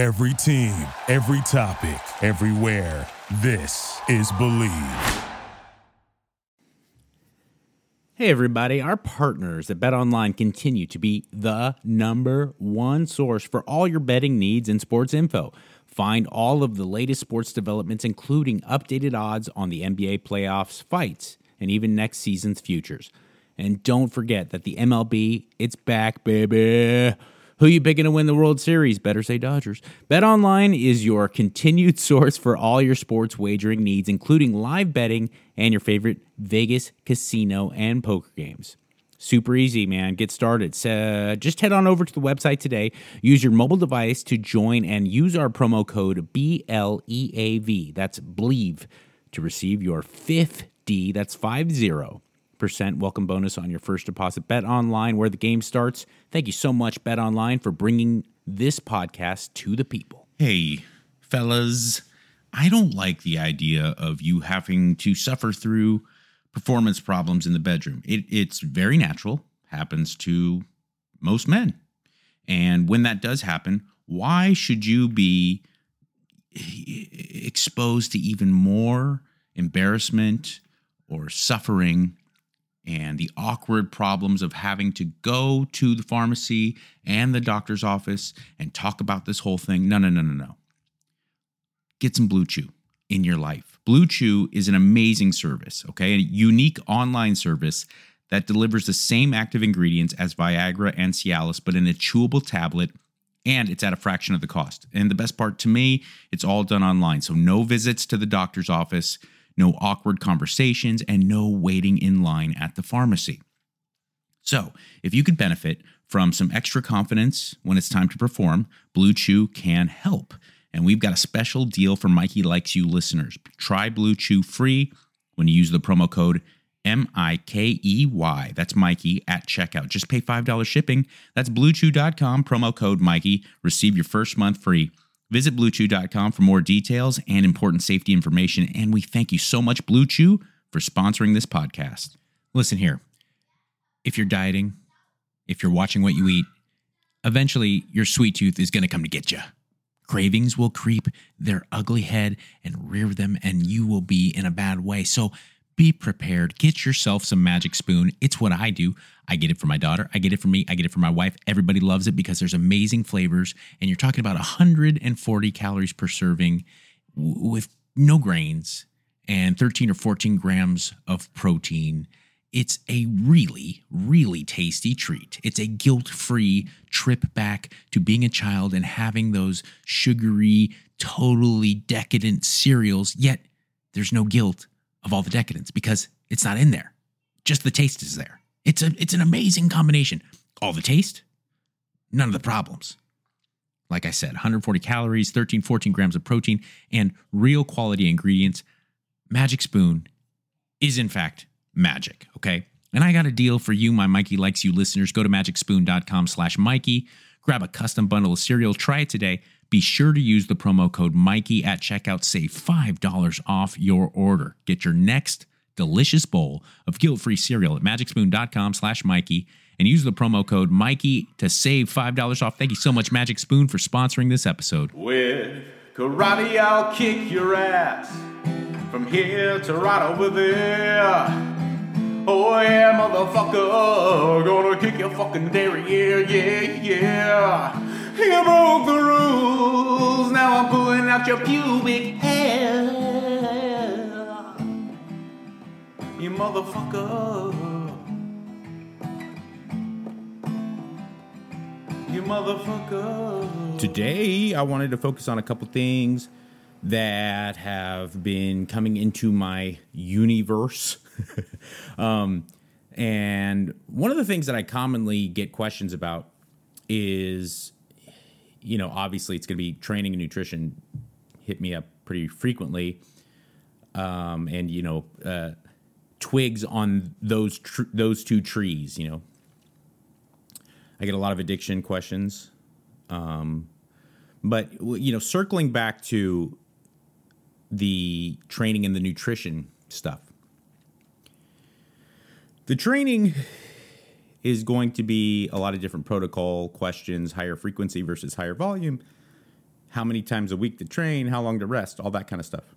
Every team, every topic, everywhere. This is Bleav. Hey, everybody. Our partners at Bet Online continue to be the number one source for all your betting needs and sports info. Find all of the latest sports developments, including updated odds on the NBA playoffs, fights, and even next season's futures. And don't forget that the MLB, it's back, baby. Who you picking to win the World Series? Better say Dodgers. Bet Online is your continued source for all your sports wagering needs, including live betting and your favorite Vegas casino and poker games. Super easy, man. Get started. So just head on over to the website today. Use your mobile device to join and use our promo code BLEAV. That's Bleav to receive your 50, that's 50 percent welcome bonus on your first deposit. Bet online where the game starts. Thank you so much, Bet Online, for bringing this podcast to the people. Hey, fellas, I don't like the idea of you having to suffer through performance problems in the bedroom. It, it's very natural, happens to most men. And when that does happen, why should you be exposed to even more embarrassment or suffering and the awkward problems of having to go to the pharmacy and the doctor's office and talk about this whole thing. No, no, no, no, no. Get some Blue Chew in your life. Blue Chew is an amazing service, okay? A unique online service that delivers the same active ingredients as Viagra and Cialis, but in a chewable tablet, and it's at a fraction of the cost. And the best part to me, it's all done online. So no visits to the doctor's office no awkward conversations, and no waiting in line at the pharmacy. So, if you could benefit from some extra confidence when it's time to perform, Blue Chew can help. And we've got a special deal for Mikey Likes You listeners. Try Blue Chew free when you use the promo code M I K E Y. That's Mikey at checkout. Just pay $5 shipping. That's bluechew.com, promo code Mikey. Receive your first month free. Visit BlueChew.com for more details and important safety information. And we thank you so much, Blue Chew, for sponsoring this podcast. Listen here if you're dieting, if you're watching what you eat, eventually your sweet tooth is going to come to get you. Cravings will creep their ugly head and rear them, and you will be in a bad way. So be prepared. Get yourself some Magic Spoon. It's what I do. I get it for my daughter. I get it for me. I get it for my wife. Everybody loves it because there's amazing flavors. And you're talking about 140 calories per serving with no grains and 13 or 14 grams of protein. It's a really, really tasty treat. It's a guilt free trip back to being a child and having those sugary, totally decadent cereals, yet there's no guilt of all the decadence because it's not in there. Just the taste is there. It's a it's an amazing combination. All the taste, none of the problems. Like I said, 140 calories, 13, 14 grams of protein, and real quality ingredients. Magic Spoon is in fact magic, okay? And I got a deal for you, my Mikey Likes You listeners. Go to magicspoon.com slash Mikey, grab a custom bundle of cereal, try it today. Be sure to use the promo code Mikey at checkout. Save $5 off your order. Get your next delicious bowl of guilt-free cereal at magicspoon.com slash Mikey and use the promo code Mikey to save $5 off. Thank you so much, Magic Spoon, for sponsoring this episode. With karate, I'll kick your ass from here to right over there. Oh yeah, motherfucker, gonna kick your fucking derriere, yeah, yeah. You broke the rules, now I'm pulling out your pubic hair. You motherfucker. You motherfucker. Today, I wanted to focus on a couple things that have been coming into my universe. um, and one of the things that I commonly get questions about is, you know, obviously it's going to be training and nutrition hit me up pretty frequently. Um, and, you know, uh, twigs on those tr- those two trees. You know, I get a lot of addiction questions, um, but you know, circling back to the training and the nutrition stuff. The training is going to be a lot of different protocol questions, higher frequency versus higher volume. how many times a week to train, how long to rest, all that kind of stuff.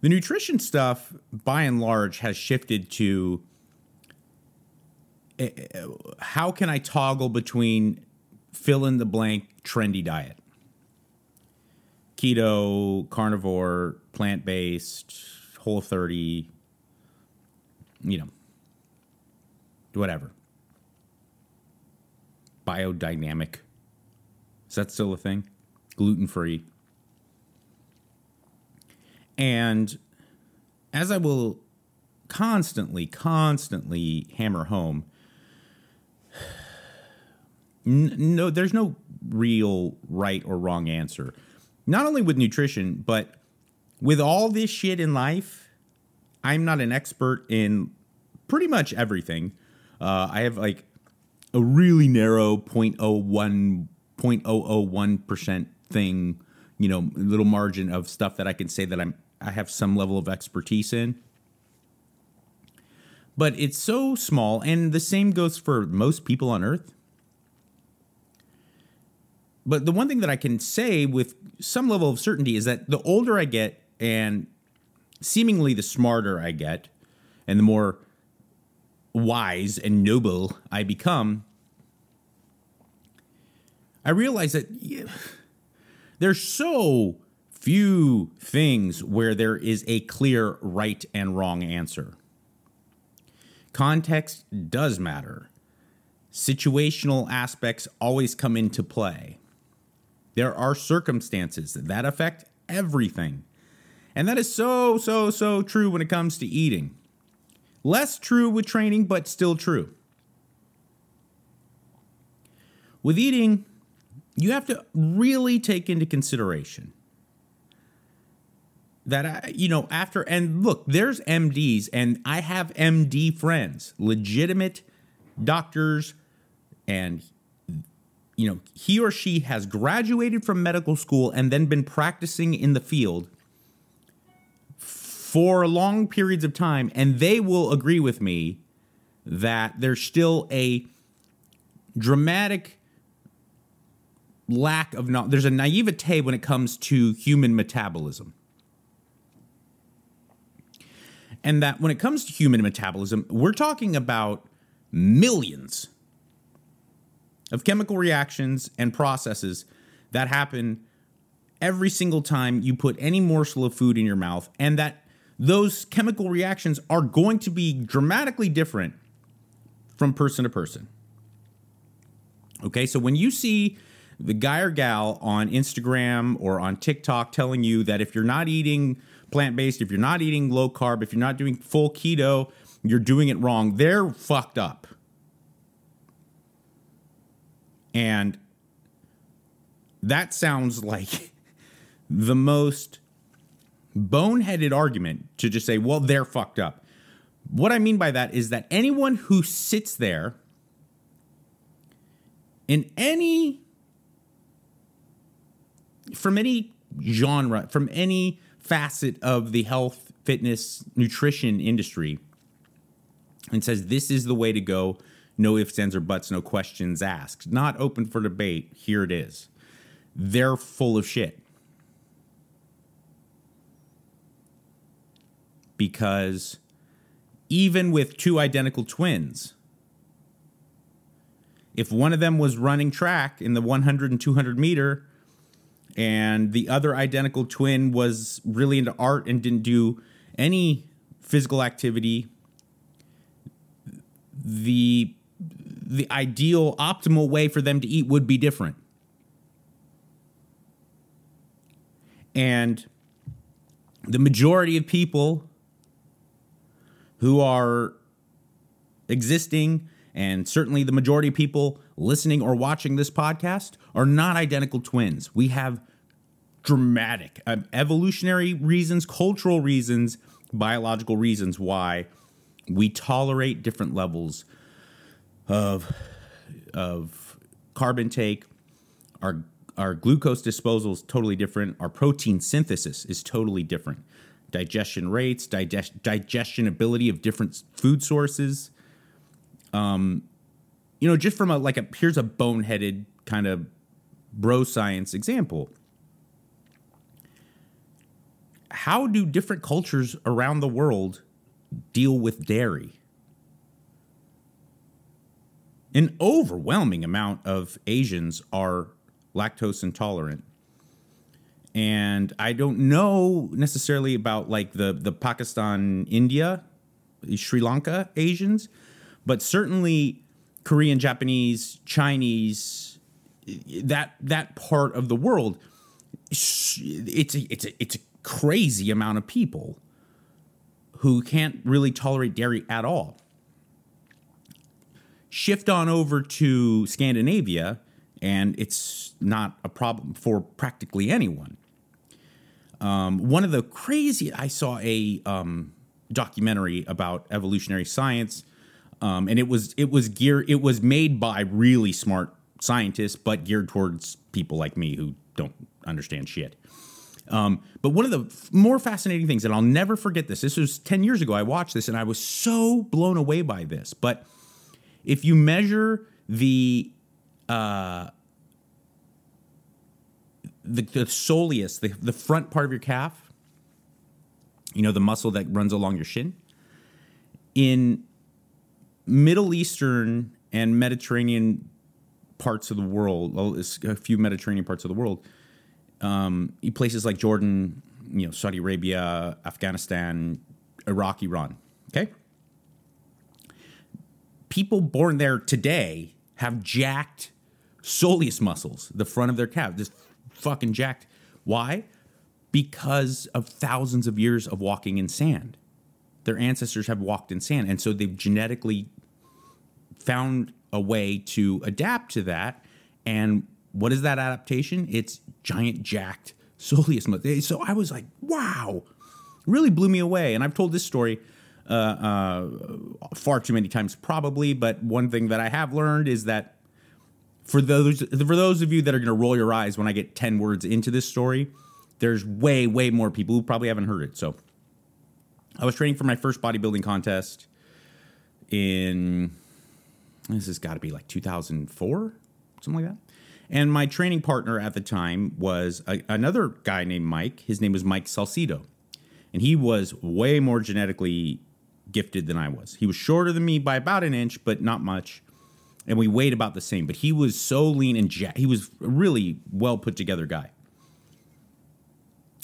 The nutrition stuff, by and large, has shifted to eh, eh, how can I toggle between fill in the blank trendy diet? Keto, carnivore, plant based, whole 30, you know, whatever. Biodynamic. Is that still a thing? Gluten free. And as I will constantly, constantly hammer home, no, there's no real right or wrong answer. Not only with nutrition, but with all this shit in life, I'm not an expert in pretty much everything. Uh, I have like a really narrow 0.01, 0.001% thing, you know, little margin of stuff that I can say that I'm I have some level of expertise in. But it's so small, and the same goes for most people on Earth. But the one thing that I can say with some level of certainty is that the older I get, and seemingly the smarter I get, and the more wise and noble I become, I realize that yeah, there's so few things where there is a clear right and wrong answer. Context does matter. Situational aspects always come into play. There are circumstances that affect everything. And that is so, so, so true when it comes to eating. Less true with training, but still true. With eating, you have to really take into consideration that I, you know, after and look, there's MDs, and I have MD friends, legitimate doctors, and you know, he or she has graduated from medical school and then been practicing in the field for long periods of time, and they will agree with me that there's still a dramatic lack of knowledge. There's a naivete when it comes to human metabolism. And that when it comes to human metabolism, we're talking about millions of chemical reactions and processes that happen every single time you put any morsel of food in your mouth, and that those chemical reactions are going to be dramatically different from person to person. Okay, so when you see the guy or gal on Instagram or on TikTok telling you that if you're not eating plant based, if you're not eating low carb, if you're not doing full keto, you're doing it wrong. They're fucked up. And that sounds like the most boneheaded argument to just say, well, they're fucked up. What I mean by that is that anyone who sits there in any, from any genre, from any facet of the health, fitness, nutrition industry and says this is the way to go. No ifs, ands, or buts, no questions asked. Not open for debate. Here it is. They're full of shit. Because even with two identical twins, if one of them was running track in the 100 and 200 meter and the other identical twin was really into art and didn't do any physical activity the the ideal optimal way for them to eat would be different. And the majority of people who are existing and certainly the majority of people listening or watching this podcast are not identical twins. We have dramatic um, evolutionary reasons, cultural reasons, biological reasons why we tolerate different levels of of carb intake. Our our glucose disposal is totally different. Our protein synthesis is totally different. Digestion rates, digest, digestion ability of different food sources. Um, you know, just from a like a here's a boneheaded kind of bro science example. How do different cultures around the world deal with dairy? An overwhelming amount of Asians are lactose intolerant. And I don't know necessarily about like the the Pakistan, India, Sri Lanka Asians, but certainly Korean, Japanese, Chinese, that that part of the world, it's a, it's a, it's a crazy amount of people who can't really tolerate dairy at all. Shift on over to Scandinavia, and it's not a problem for practically anyone. Um, one of the crazy, I saw a um, documentary about evolutionary science, um, and it was it was gear it was made by really smart scientists, but geared towards people like me who don't understand shit. Um, but one of the f- more fascinating things, and I'll never forget this. This was ten years ago. I watched this, and I was so blown away by this. But if you measure the the, the soleus, the, the front part of your calf, you know, the muscle that runs along your shin, in Middle Eastern and Mediterranean parts of the world, well, a few Mediterranean parts of the world, um, places like Jordan, you know, Saudi Arabia, Afghanistan, Iraq, Iran. Okay, people born there today have jacked soleus muscles, the front of their calf, just fucking jacked. Why? Because of thousands of years of walking in sand. Their ancestors have walked in sand, and so they've genetically found a way to adapt to that. And what is that adaptation? It's giant jacked soleus muscles. So I was like, wow, really blew me away. And I've told this story uh, uh, far too many times, probably. But one thing that I have learned is that for those for those of you that are going to roll your eyes when I get ten words into this story, there's way way more people who probably haven't heard it. So I was training for my first bodybuilding contest in this has got to be like 2004, something like that. And my training partner at the time was a, another guy named Mike. His name was Mike Salcido. And he was way more genetically gifted than I was. He was shorter than me by about an inch, but not much. And we weighed about the same. But he was so lean and ja- he was a really well put together guy.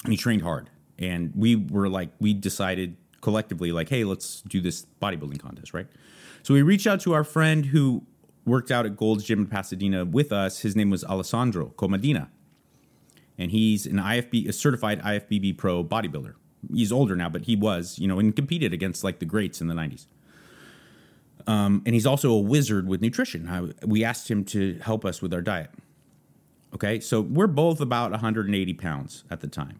And he trained hard. And we were like, we decided collectively, like, hey, let's do this bodybuilding contest, right? So we reached out to our friend who worked out at Gold's Gym in Pasadena with us. His name was Alessandro Comadina. And he's an IFB, a certified IFBB pro bodybuilder. He's older now, but he was, you know, and competed against like the greats in the 90s. Um, and he's also a wizard with nutrition. I, we asked him to help us with our diet. Okay, so we're both about 180 pounds at the time,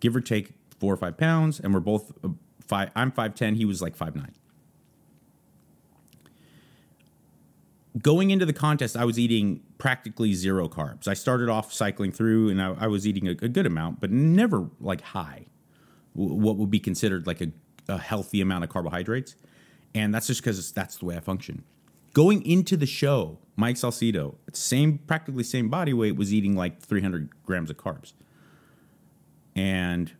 give or take four or five pounds, and we're both uh, five. I'm 5'10, he was like 5'9. going into the contest, I was eating practically zero carbs. I started off cycling through, and I, I was eating a, a, good amount, but never like high, what would be considered like a, a, healthy amount of carbohydrates. And that's just because that's the way I function. Going into the show, Mike Salcido, same practically same body weight, was eating like 300 grams of carbs, and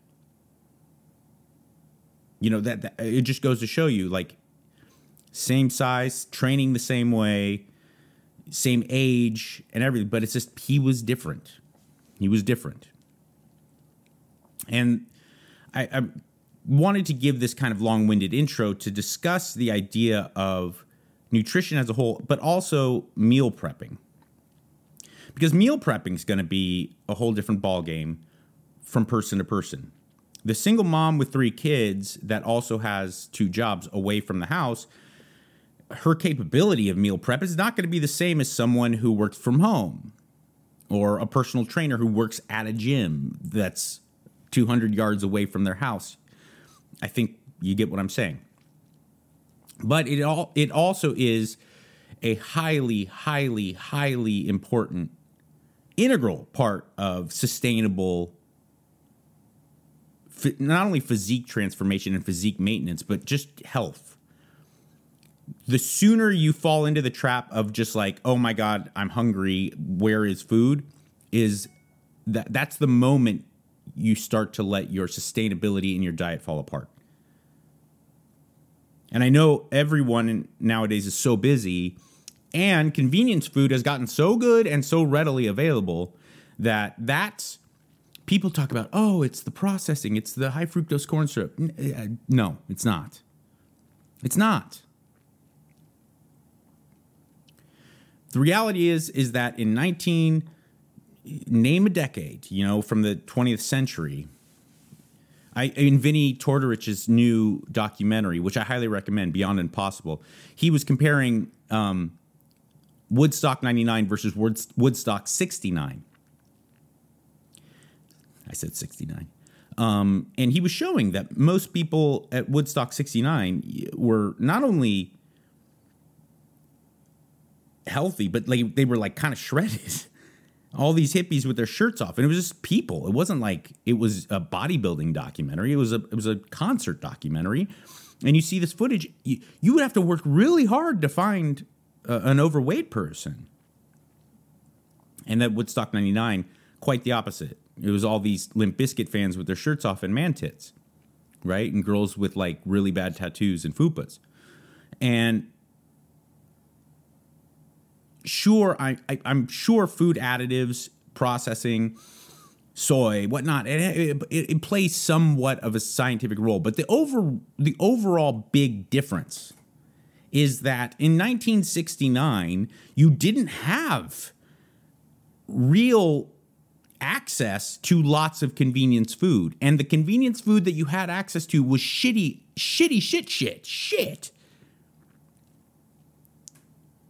you know that, that it just goes to show you like same size, training the same way, same age, and everything. But it's just he was different. He was different. And I, I wanted to give this kind of long winded intro to discuss the idea of nutrition as a whole, but also meal prepping. Because meal prepping is going to be a whole different ballgame from person to person. The single mom with three kids that also has two jobs away from the house her capability of meal prep is not going to be the same as someone who works from home or a personal trainer who works at a gym that's 200 yards away from their house. I think you get what I'm saying. But it all it also is a highly highly highly important integral part of sustainable not only physique transformation and physique maintenance but just health the sooner you fall into the trap of just like, oh my God, I'm hungry, where is food? Is that that's the moment you start to let your sustainability in your diet fall apart. And I know everyone nowadays is so busy, and convenience food has gotten so good and so readily available that that's people talk about, oh, it's the processing, it's the high fructose corn syrup. Uh, no, it's not. It's not. The reality is is that in 19 name a decade, you know, from the 20th century, I in Vinnie Tortorich's new documentary, which I highly recommend, Beyond Impossible, he was comparing um, Woodstock 99 versus Woodstock 69. I said 69. Um, and he was showing that most people at Woodstock 69 were not only healthy, but like they were like kind of shredded. All these hippies with their shirts off, and it was just people. It wasn't like it was a bodybuilding documentary. It was a it was a concert documentary, and you see this footage. You, you would have to work really hard to find uh, an overweight person. And at Woodstock '99, quite the opposite. It was all these Limp Bizkit fans with their shirts off and man tits, right? And girls with like really bad tattoos and fupas. And sure, I, I am sure food additives, processing, soy, whatnot, it, it, it, plays somewhat of a scientific role. But the over the overall big difference is that in 1969 you didn't have real access to lots of convenience food. And the convenience food that you had access to was shitty, shitty, shit, shit, shit.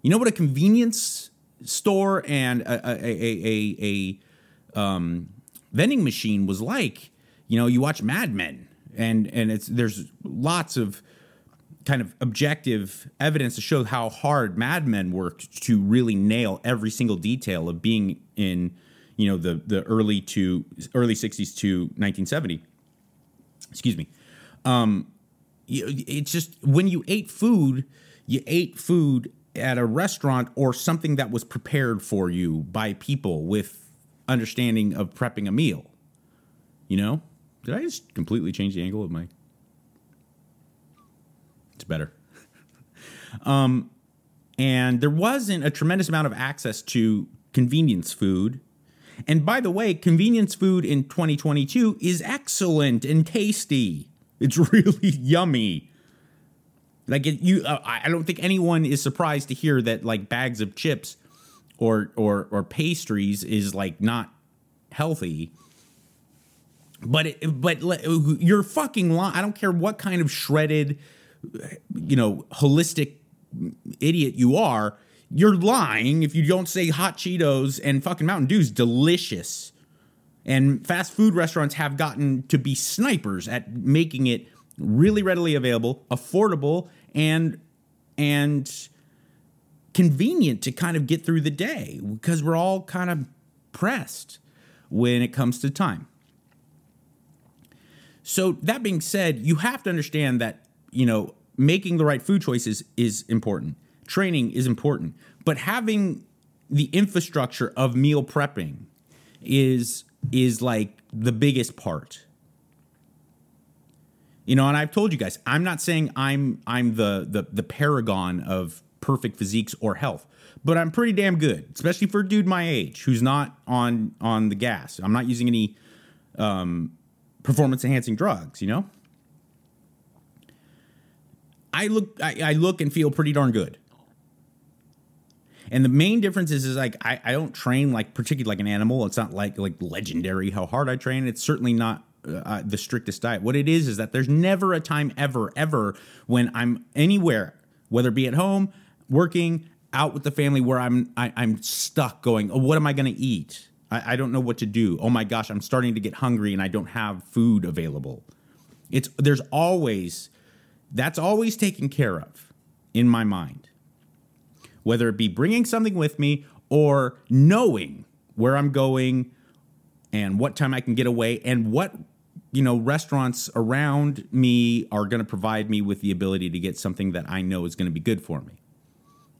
You know what a convenience store and a, a, a, a, a um, vending machine was like? You know, you watch Mad Men, and and it's there's lots of kind of objective evidence to show how hard Mad Men worked to really nail every single detail of being in you know the the early to early 60s to 1970 excuse me um it's just when you ate food you ate food at a restaurant or something that was prepared for you by people with understanding of prepping a meal you know did i just completely change the angle of my it's better um and there wasn't a tremendous amount of access to convenience food and by the way, convenience food in 2022 is excellent and tasty. It's really yummy. Like it, you, uh, I don't think anyone is surprised to hear that like bags of chips or or or pastries is like not healthy. But it, but you're fucking lying. I don't care what kind of shredded, you know, holistic idiot you are you're lying if you don't say hot Cheetos and fucking Mountain Dew's delicious. And fast food restaurants have gotten to be snipers at making it really readily available, affordable, and and convenient to kind of get through the day because we're all kind of pressed when it comes to time. So that being said, you have to understand that, you know, making the right food choices is important training is important, but having the infrastructure of meal prepping is is like the biggest part. You know, and I've told you guys, I'm not saying I'm I'm the the the paragon of perfect physiques or health, but I'm pretty damn good, especially for a dude my age who's not on on the gas. I'm not using any um, performance enhancing drugs. You know, I look I, I look and feel pretty darn good. And the main difference is, is like I, I don't train like particularly like an animal. It's not like like legendary how hard I train. It's certainly not uh, the strictest diet. What it is is that there's never a time ever ever when I'm anywhere, whether it be at home, working, out with the family, where I'm I, am i am stuck going. Oh, what am I going to eat? I, I don't know what to do. Oh my gosh, I'm starting to get hungry and I don't have food available. It's there's always that's always taken care of in my mind whether it be bringing something with me or knowing where I'm going and what time I can get away and what you know, restaurants around me are going to provide me with the ability to get something that I know is going to be good for me.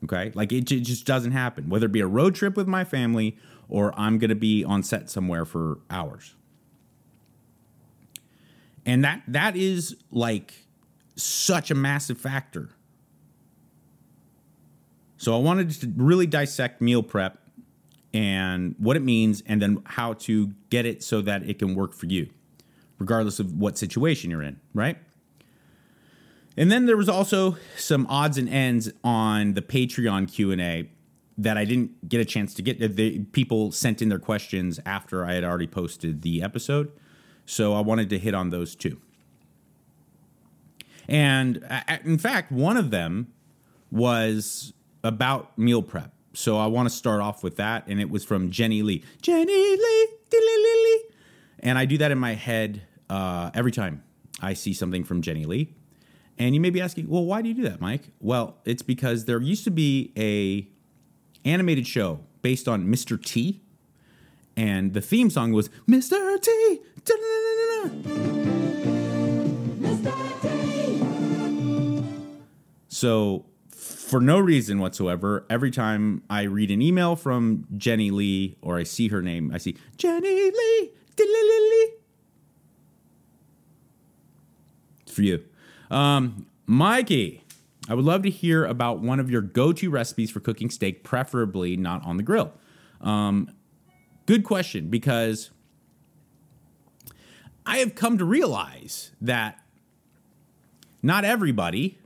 Okay. Like it, it just doesn't happen, whether it be a road trip with my family or I'm going to be on set somewhere for hours. And that that is like such a massive factor. So I wanted to really dissect meal prep and what it means and then how to get it so that it can work for you regardless of what situation you're in, right? And then there was also some odds and ends on the Patreon Q&A that I didn't get a chance to get. The people sent in their questions after I had already posted the episode. So I wanted to hit on those too. And in fact, one of them was about meal prep. So I want to start off with that. And it was from Jenny Lee. Jenny Lee. And I do that in my head uh, every time I see something from Jenny Lee. And you may be asking, well, why do you do that, Mike? Well, it's because there used to be a animated show based on Mr. T, and the theme song was Mr. T. So, for no reason whatsoever, every time I read an email from Jenny Lee or I see her name, I see Jenny Lee. It's for you. Um, Mikey, I would love to hear about one of your go to recipes for cooking steak, preferably not on the grill. Um, good question because I have come to realize that not everybody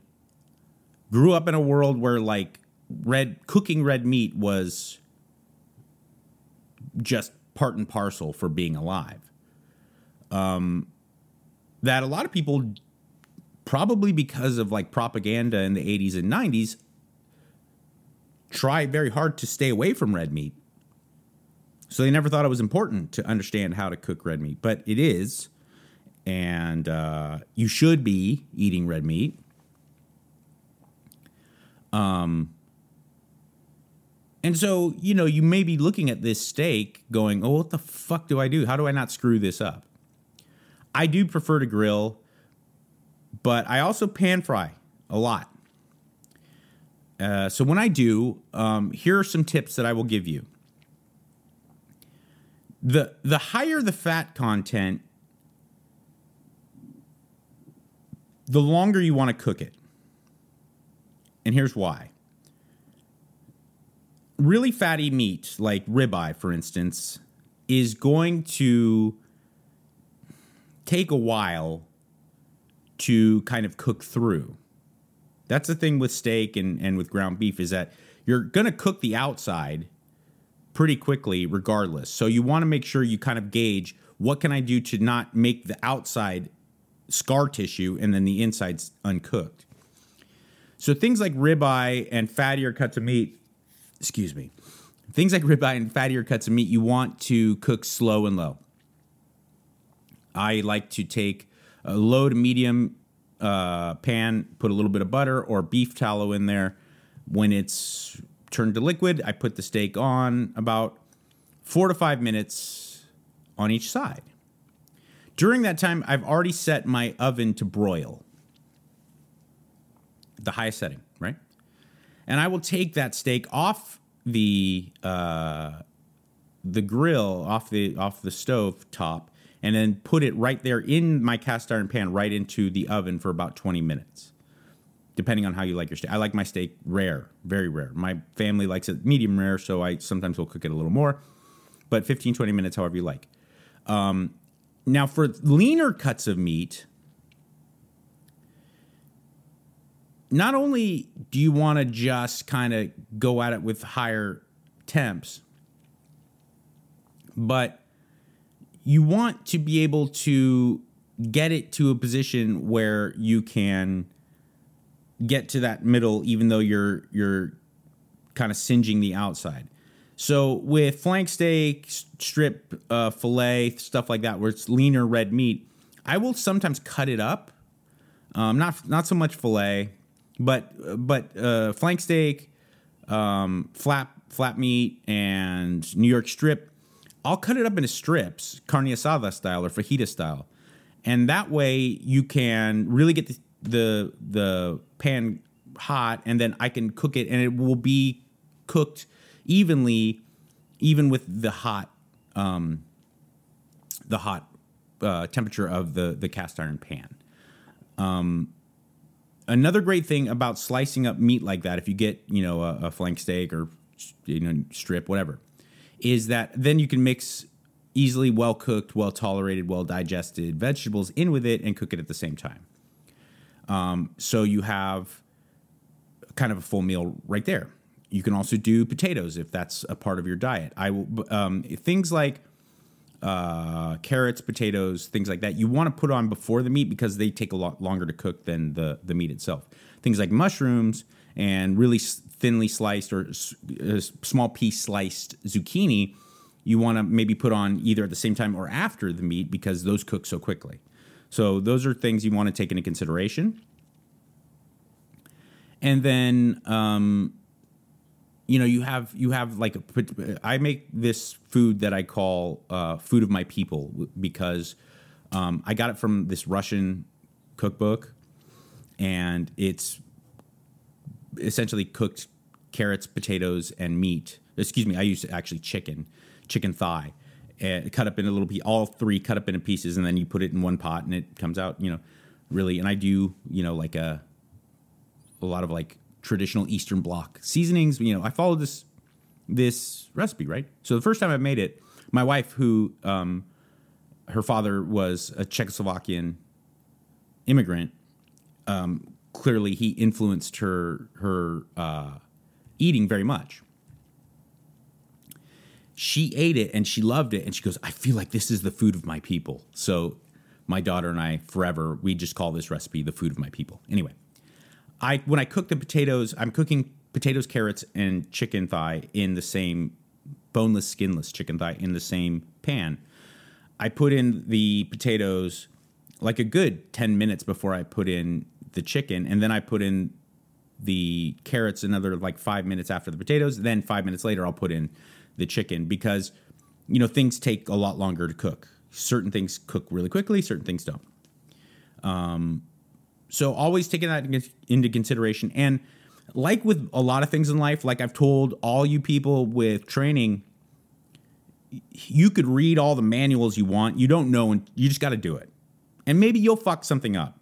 grew up in a world where like red cooking red meat was just part and parcel for being alive. Um, that a lot of people probably because of like propaganda in the 80s and 90s, try very hard to stay away from red meat. So they never thought it was important to understand how to cook red meat, but it is. And uh, you should be eating red meat. Um, and so, you know, you may be looking at this steak going, oh, what the fuck do I do? How do I not screw this up? I do prefer to grill but I also pan fry a lot. Uh, so when I do, um, here are some tips that I will give you. the The higher the fat content, the longer you want to cook it. And here's why. Really fatty meat, like ribeye, for instance, is going to take a while to kind of cook through. That's the thing with steak and, and with ground beef is that you're going to cook the outside pretty quickly regardless. So you want to make sure you kind of gauge what can I do to not make the outside scar tissue and then the inside's uncooked. So things like ribeye and fattier cuts of meat, excuse me, things like ribeye and fattier cuts of meat, you want to cook slow and low. I like to take a low to medium uh, pan, put a little bit of butter or beef tallow in there. When it's turned to liquid, I put the steak on about four to five minutes on each side. During that time, I've already set my oven to broil, the highest setting, right? And I will take that steak off the uh, the grill, off the off the stove top, and then put it right there in my cast iron pan right into the oven for about 20 minutes depending on how you like your steak. I like my steak rare very rare. My family likes it medium rare so i sometimes will cook it a little more but 15 20 minutes however you like. Um, now for leaner cuts of meat not only do you want to just kind of go at it with higher temps but you want to be able to get it to a position where you can get to that middle even though you're you're kind of singeing the outside. So with flank steak, strip uh, fillet, stuff like that, where it's leaner red meat, I will sometimes cut it up. Um, not not so much fillet, but but uh, flank steak, um, flat flat meat, and New York strip. I'll cut it up into strips, carne asada style or fajita style, and that way you can really get the the, the pan hot, and then I can cook it, and it will be cooked evenly, even with the hot um, the hot uh, temperature of the the cast iron pan. Um, another great thing about slicing up meat like that, if you get you know a, a flank steak or you know strip, whatever, is that then you can mix easily well cooked, well tolerated, well digested vegetables in with it and cook it at the same time. Um, so you have kind of a full meal right there. You can also do potatoes if that's a part of your diet. I will um, things like uh, carrots, potatoes, things like that. You want to put on before the meat because they take a lot longer to cook than the the meat itself. Things like mushrooms and really thinly sliced or uh, small piece sliced zucchini, you want to maybe put on either at the same time or after the meat because those cook so quickly. So those are things you want to take into consideration. And then um, you know you have you have like a, I make this food that I call uh, food of my people because um, I got it from this Russian cookbook, and it's essentially cooked carrots, potatoes, and meat. Excuse me, I use actually chicken, chicken thigh, and cut up in a little piece. All three cut up into pieces, and then you put it in one pot, and it comes out. You know, really. And I do you know like a a lot of like traditional Eastern Bloc seasonings. You know, I followed this this recipe, right? So the first time I made it, my wife, who um, her father was a Czechoslovakian immigrant, um, clearly he influenced her her uh, eating very much. She ate it and she loved it, and she goes, "I feel like this is the food of my people." So my daughter and I, forever, we just call this recipe the food of my people. Anyway. I when I cook the potatoes, I'm cooking potatoes, carrots, and chicken thigh in the same boneless, skinless chicken thigh in the same pan. I put in the potatoes like a good 10 minutes before I put in the chicken, and then I put in the carrots another like five minutes after the potatoes. Then five minutes later, I'll put in the chicken because you know things take a lot longer to cook. Certain things cook really quickly, certain things don't. Um, so always taking that into consideration. And like with a lot of things in life, like I've told all you people with training, you could read all the manuals you want. You don't know, and you just got to do it. And maybe you'll fuck something up.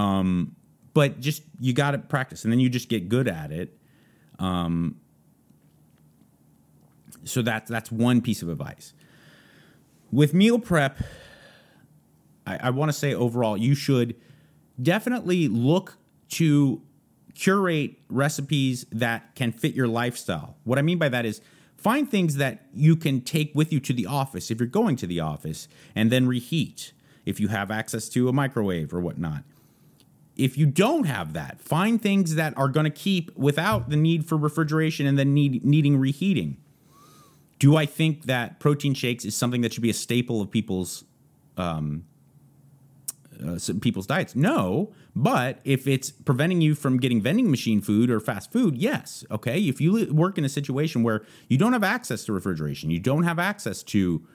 Um, but just you got to practice, and then you just get good at it. Um, so that's that's one piece of advice. With meal prep, I, I want to say overall, you should definitely look to curate recipes that can fit your lifestyle. What I mean by that is find things that you can take with you to the office if you're going to the office and then reheat if you have access to a microwave or whatnot. If you don't have that, find things that are going to keep without the need for refrigeration and then need, needing reheating. Do I think that protein shakes is something that should be a staple of people's um, uh, people's diets? No, but if it's preventing you from getting vending machine food or fast food, yes. Okay, if you work in a situation where you don't have access to refrigeration, you don't have access to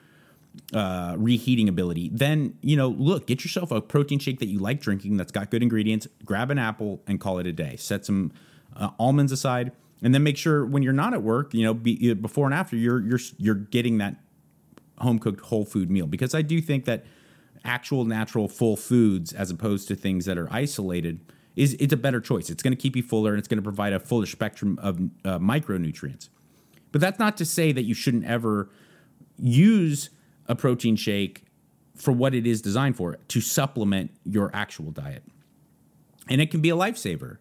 uh, reheating ability, then you know, look, get yourself a protein shake that you like drinking that's got good ingredients. Grab an apple and call it a day. Set some uh, almonds aside, and then make sure when you're not at work, you know, be, before and after, you're you're you're getting that home cooked whole food meal because I do think that actual natural full foods as opposed to things that are isolated is it's a better choice. It's going to keep you fuller and it's going to provide a fuller spectrum of uh, micronutrients. But that's not to say that you shouldn't ever use a protein shake for what it is designed for to supplement your actual diet. And it can be a lifesaver.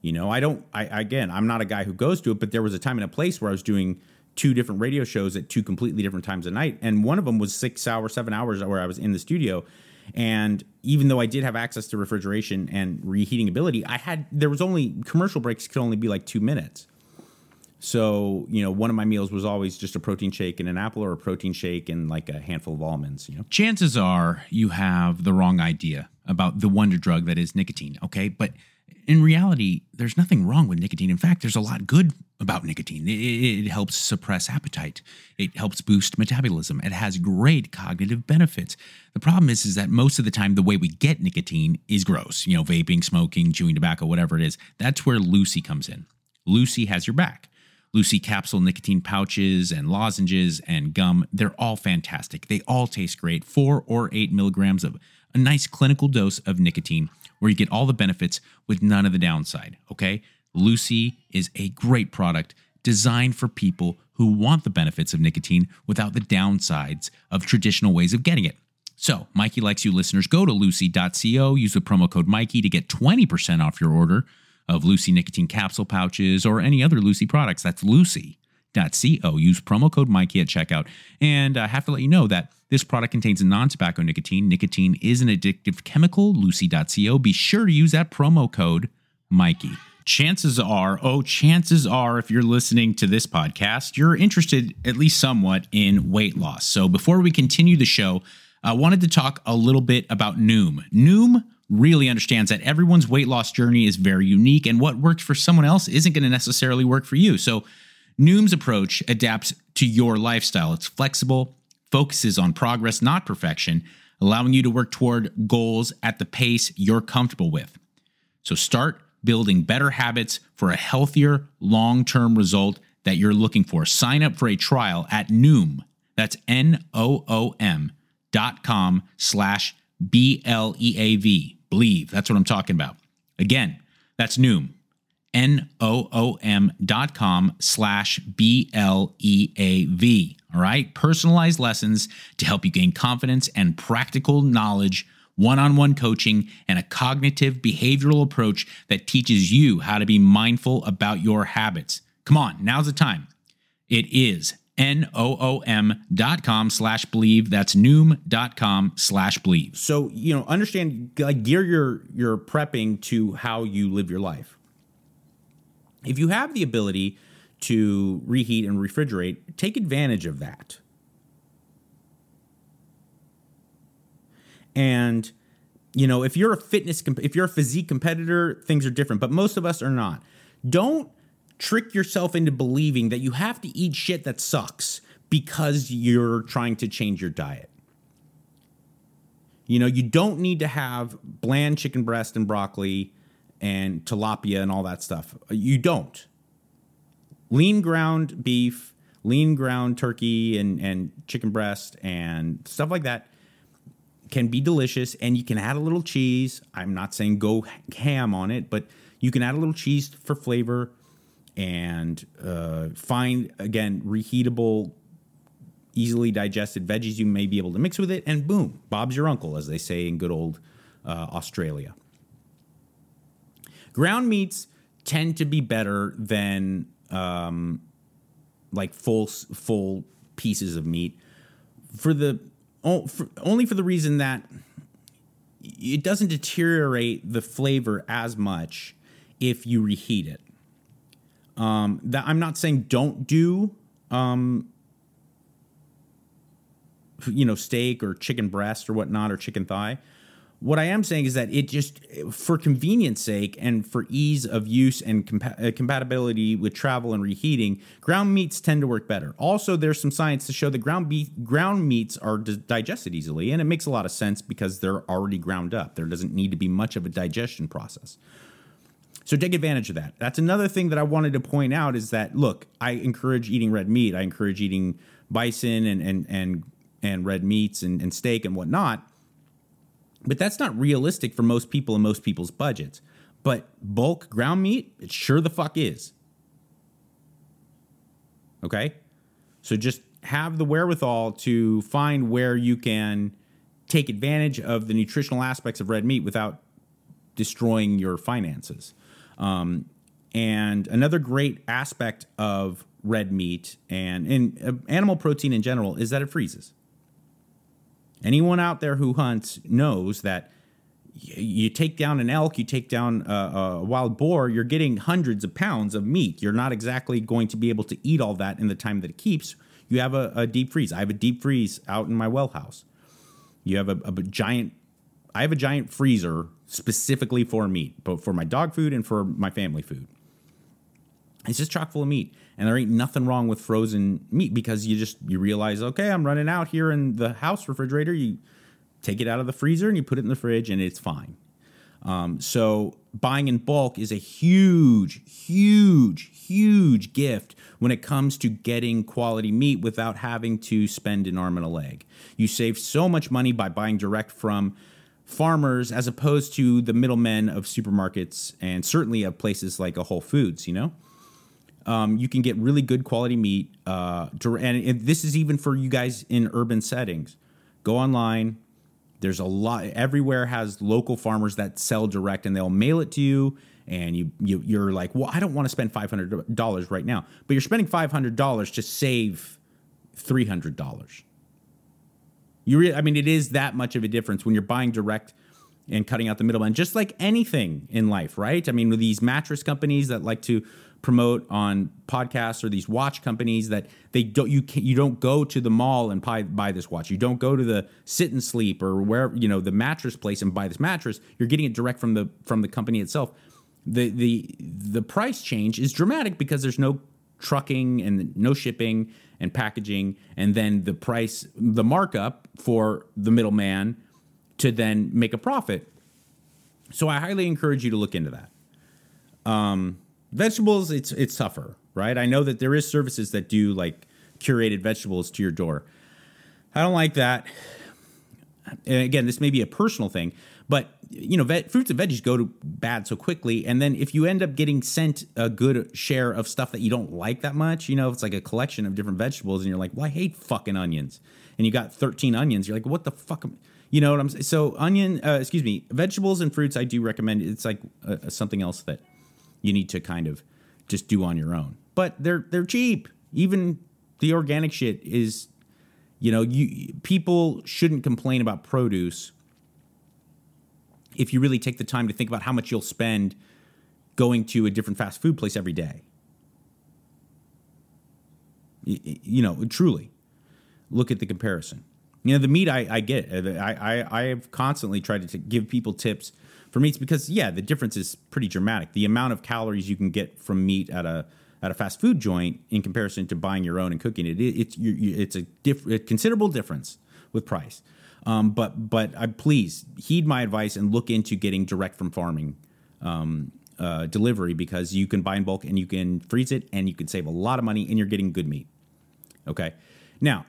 You know, I don't I again, I'm not a guy who goes to it, but there was a time and a place where I was doing two different radio shows at two completely different times a night. And one of them was six hours, seven hours where I was in the studio. And even though I did have access to refrigeration and reheating ability, I had there was only commercial breaks could only be like two minutes. So, you know, one of my meals was always just a protein shake and an apple or a protein shake and like a handful of almonds, you know. Chances are you have the wrong idea about the wonder drug that is nicotine, okay? But in reality, there's nothing wrong with nicotine. In fact, there's a lot good about nicotine. It, it, helps suppress appetite. It helps boost metabolism. It has great cognitive benefits. The problem is, is that most of the time, the way we get nicotine is gross. You know, vaping, smoking, chewing tobacco, whatever it is. That's where Lucy comes in. Lucy has your back. Lucy capsule nicotine pouches and lozenges and gum, they're all fantastic. They all taste great. Four or eight milligrams of a nice clinical dose of nicotine where you get all the benefits with none of the downside. Okay. Lucy is a great product designed for people who want the benefits of nicotine without the downsides of traditional ways of getting it. So, Mikey Likes You listeners, go to lucy.co, use the promo code Mikey to get 20% off your order of Lucy nicotine capsule pouches or any other Lucy products. That's lucy.co. Use promo code Mikey at checkout. And I have to let you know that this product contains non tobacco nicotine. Nicotine is an addictive chemical. Lucy.co. Be sure to use that promo code Mikey chances are, oh, chances are, if you're listening to this podcast, you're interested at least somewhat in weight loss. So before we continue the show, I wanted to talk a little bit about Noom. Noom really understands that everyone's weight loss journey is very unique, and what works for someone else isn't going to necessarily work for you. So Noom's approach adapts to your lifestyle. It's flexible, focuses on progress, not perfection, allowing you to work toward goals at the pace you're comfortable with. So start building better habits for a healthier long term result that you're looking for. Sign up for a trial at Noom. That's N O O M dot com slash B L E A V. Believe. That's what I'm talking about. Again, that's Noom. N O O M dot com slash B L E A V. All right. Personalized lessons to help you gain confidence and practical knowledge one on one coaching, and a cognitive behavioral approach that teaches you how to be mindful about your habits. Come on, now's the time. It is N-O-O-M dot com slash bleav. That's noom dot com slash bleav. So, you know, understand, like, gear your, your prepping to how you live your life. If you have the ability to reheat and refrigerate, take advantage of that. And you know, if you're a fitness, if you're a physique competitor, things are different. But most of us are not. Don't trick yourself into believing that you have to eat shit that sucks because you're trying to change your diet. You know, you don't need to have bland chicken breast and broccoli and tilapia and all that stuff. You don't. Lean ground beef, lean ground turkey and, and chicken breast and stuff like that can be delicious and you can add a little cheese. I'm not saying go ham on it, but you can add a little cheese for flavor and uh, find, again, reheatable, easily digested veggies you may be able to mix with it. And boom, Bob's your uncle, as they say in good old uh, Australia. Ground meats tend to be better than um, like full full pieces of meat for the only for the reason that it doesn't deteriorate the flavor as much if you reheat it. Um, that I'm not saying don't do, um, you know, steak or chicken breast or whatnot or chicken thigh. What I am saying is that it just, for convenience sake and for ease of use and compa- uh, compatibility with travel and reheating, ground meats tend to work better. Also, there's some science to show that ground ground meats are d- digested easily, and it makes a lot of sense because they're already ground up. There doesn't need to be much of a digestion process. So take advantage of that. That's another thing that I wanted to point out is that look, I encourage eating red meat. I encourage eating bison and and and and red meats and, and steak and whatnot but that's not realistic for most people and most people's budgets. But bulk ground meat, it sure the fuck is. Okay? So just have the wherewithal to find where you can take advantage of the nutritional aspects of red meat without destroying your finances. Um, and another great aspect of red meat and, and uh, animal protein in general is that it freezes. Anyone out there who hunts knows that you take down an elk, you take down a, a, wild boar, you're getting hundreds of pounds of meat. You're not exactly going to be able to eat all that in the time that it keeps. You have a, a deep freeze. I have a deep freeze out in my well house. You have a, a giant, I have a giant freezer specifically for meat, both for my dog food and for my family food. It's just chock full of meat, and there ain't nothing wrong with frozen meat because you just you realize, okay, I'm running out here in the house refrigerator. You take it out of the freezer and you put it in the fridge, and it's fine. Um, so buying in bulk is a huge, huge, huge gift when it comes to getting quality meat without having to spend an arm and a leg. You save so much money by buying direct from farmers as opposed to the middlemen of supermarkets and certainly of places like a Whole Foods, you know? Um, you can get really good quality meat. Uh, and, and this is even for you guys in urban settings. Go online, there's a lot everywhere has local farmers that sell direct and they'll mail it to you and you, you you're like well i don't want to spend $500 right now but you're spending $500 to save $300 you i mean it is that much of a difference when you're buying direct and cutting out the middleman just like anything in life right i mean with these mattress companies that like to promote on podcasts or these watch companies that they don't you can, you don't go to the mall and buy, buy this watch. You don't go to the sit and sleep or where you know the mattress place and buy this mattress. You're getting it direct from the from the company itself. The the the price change is dramatic because there's no trucking and no shipping and packaging and then the price the markup for the middleman to then make a profit. So I highly encourage you to look into that. Um, Vegetables, it's it's tougher, right? I know that there is services that do like curated vegetables to your door. I don't like that. And again, this may be a personal thing, but you know, ve- fruits and veggies go to bad so quickly, and then if you end up getting sent a good share of stuff that you don't like that much, you know, it's like a collection of different vegetables, and you're like, "Well, I hate fucking onions," and you got 13 onions, you're like, "What the fuck?" Am-? You know what I'm saying? So, onion, uh, excuse me, vegetables and fruits, I do recommend. It's like uh, something else that you need to kind of just do on your own. But they're they're cheap. Even the organic shit is you know, you people shouldn't complain about produce if you really take the time to think about how much you'll spend going to a different fast food place every day. You know, truly, look at the comparison. You know, the meat I, I get. I, I I have constantly tried to give people tips for meats because yeah, the difference is pretty dramatic. The amount of calories you can get from meat at a at a fast food joint in comparison to buying your own and cooking it, it it's you, it's a, diff, a considerable difference with price. Um, but but please heed my advice and look into getting direct from farming um, uh, delivery because you can buy in bulk and you can freeze it and you can save a lot of money and you're getting good meat. Okay, now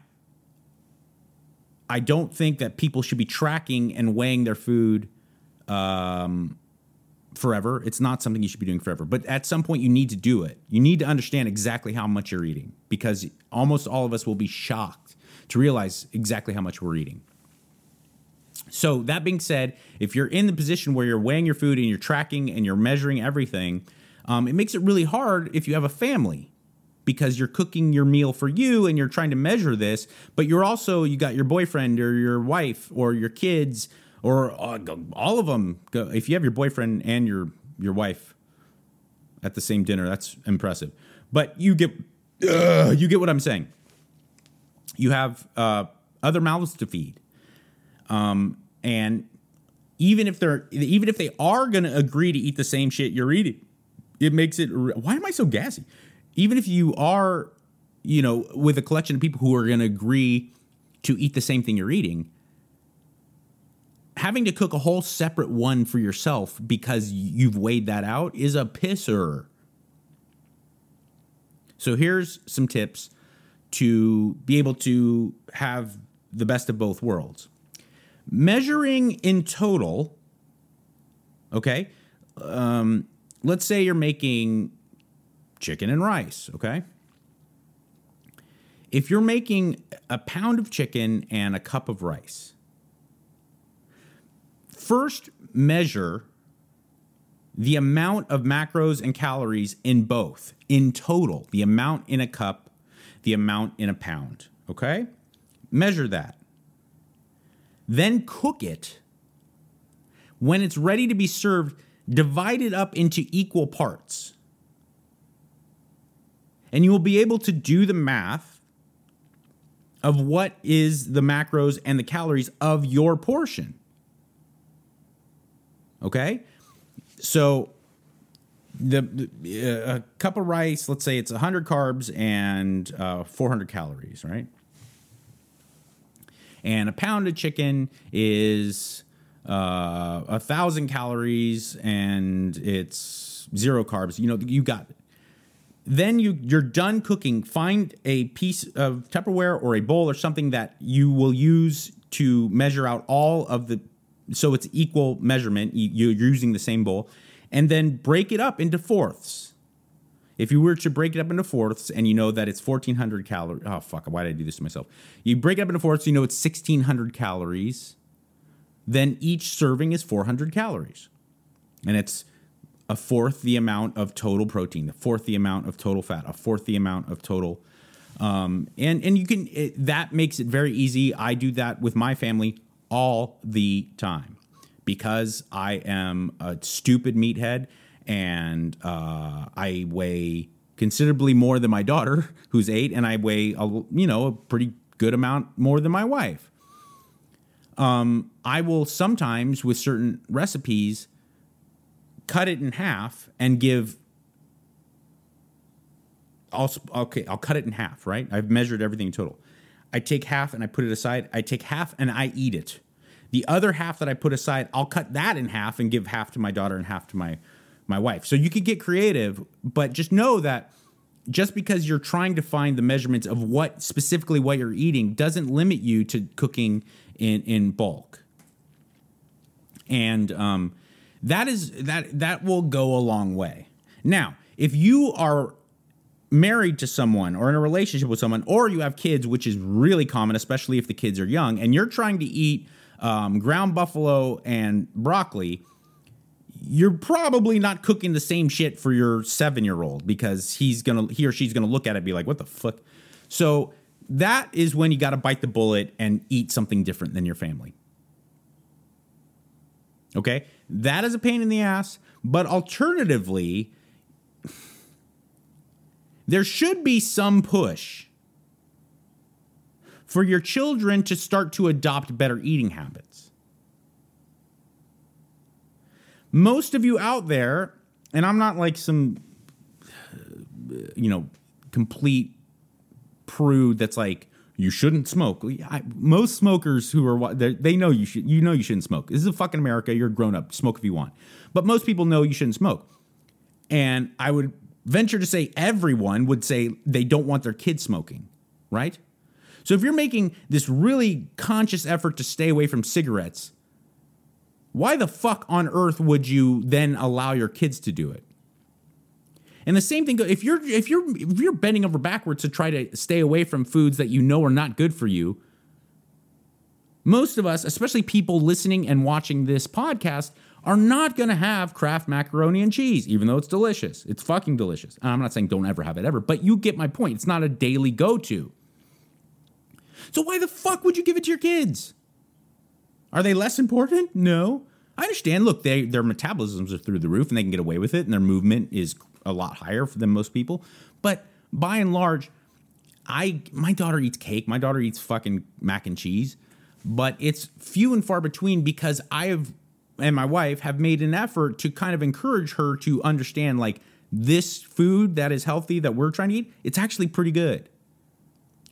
I don't think that people should be tracking and weighing their food um, forever. It's not something you should be doing forever. But at some point, you need to do it. You need to understand exactly how much you're eating because almost all of us will be shocked to realize exactly how much we're eating. So, that being said, if you're in the position where you're weighing your food and you're tracking and you're measuring everything, um, it makes it really hard if you have a family because you're cooking your meal for you and you're trying to measure this, but you're also, you got your boyfriend or your wife or your kids or uh, all of them. If you have your boyfriend and your your wife at the same dinner, that's impressive. But you get uh, you get what I'm saying. You have uh, other mouths to feed, um, and even if they're even if they are going to agree to eat the same shit you're eating, it makes it. Why am I so gassy? Even if you are, you know, with a collection of people who are going to agree to eat the same thing you're eating, having to cook a whole separate one for yourself because you've weighed that out is a pisser. So here's some tips to be able to have the best of both worlds. Measuring in total, okay? Um, let's say you're making chicken and rice, okay? If you're making a pound of chicken and a cup of rice, first measure the amount of macros and calories in both, in total, the amount in a cup, the amount in a pound. Okay? Measure that. Then cook it. When it's ready to be served, divide it up into equal parts. And you will be able to do the math of what is the macros and the calories of your portion. Okay, so the, uh, a cup of rice, let's say it's 100 carbs and uh, 400 calories, right? And a pound of chicken is uh, a thousand calories and it's zero carbs. You know, you got it. Then you you're done cooking. Find a piece of Tupperware or a bowl or something that you will use to measure out all of the so it's equal measurement. You, you're using the same bowl, and then break it up into fourths. If you were to break it up into fourths and you know that it's 1400 calories, oh fuck, why did I do this to myself? You break it up into fourths, you know it's 1600 calories, then each serving is 400 calories. And it's a fourth the amount of total protein, a fourth the amount of total fat, a fourth the amount of total. Um, and and you can it, that makes it very easy. I do that with my family all the time because I am a stupid meathead and uh, I weigh considerably more than my daughter, who's eight, and I weigh a, you know a pretty good amount more than my wife. Um, I will sometimes with certain recipes cut it in half and give. I'll okay. I'll cut it in half. Right. I've measured everything in total. I take half and I put it aside. I take half and I eat it. The other half that I put aside, I'll cut that in half and give half to my daughter and half to my my wife. So you could get creative, but just know that just because you're trying to find the measurements of what specifically what you're eating doesn't limit you to cooking in in bulk. And um, that is that that will go a long way. Now, if you are married to someone or in a relationship with someone, or you have kids, which is really common, especially if the kids are young, and you're trying to eat um, ground buffalo and broccoli, you're probably not cooking the same shit for your seven year old because he's gonna he or she's gonna look at it and be like, what the fuck? So that is when you got to bite the bullet and eat something different than your family. Okay, that is a pain in the ass. But alternatively, there should be some push for your children to start to adopt better eating habits. Most of you out there, and I'm not like some, uh, you know, complete prude that's like, you shouldn't smoke. I, most smokers who are they know you should you know you shouldn't smoke. This is a fucking America. You're a grown up. Smoke if you want. But most people know you shouldn't smoke. And I would venture to say everyone would say they don't want their kids smoking, right? So if you're making this really conscious effort to stay away from cigarettes, why the fuck on earth would you then allow your kids to do it? And the same thing if you're if you're if you're bending over backwards to try to stay away from foods that you know are not good for you, most of us, especially people listening and watching this podcast, are not going to have Kraft macaroni and cheese, even though it's delicious. It's fucking delicious. And I'm not saying don't ever have it ever, but you get my point. It's not a daily go to. So why the fuck would you give it to your kids? Are they less important? No. I understand. Look, they, their metabolisms are through the roof and they can get away with it, and their movement is a lot higher than most people. But by and large, I my daughter eats cake. My daughter eats fucking mac and cheese, but it's few and far between because I have and my wife have made an effort to kind of encourage her to understand like this food that is healthy that we're trying to eat, it's actually pretty good.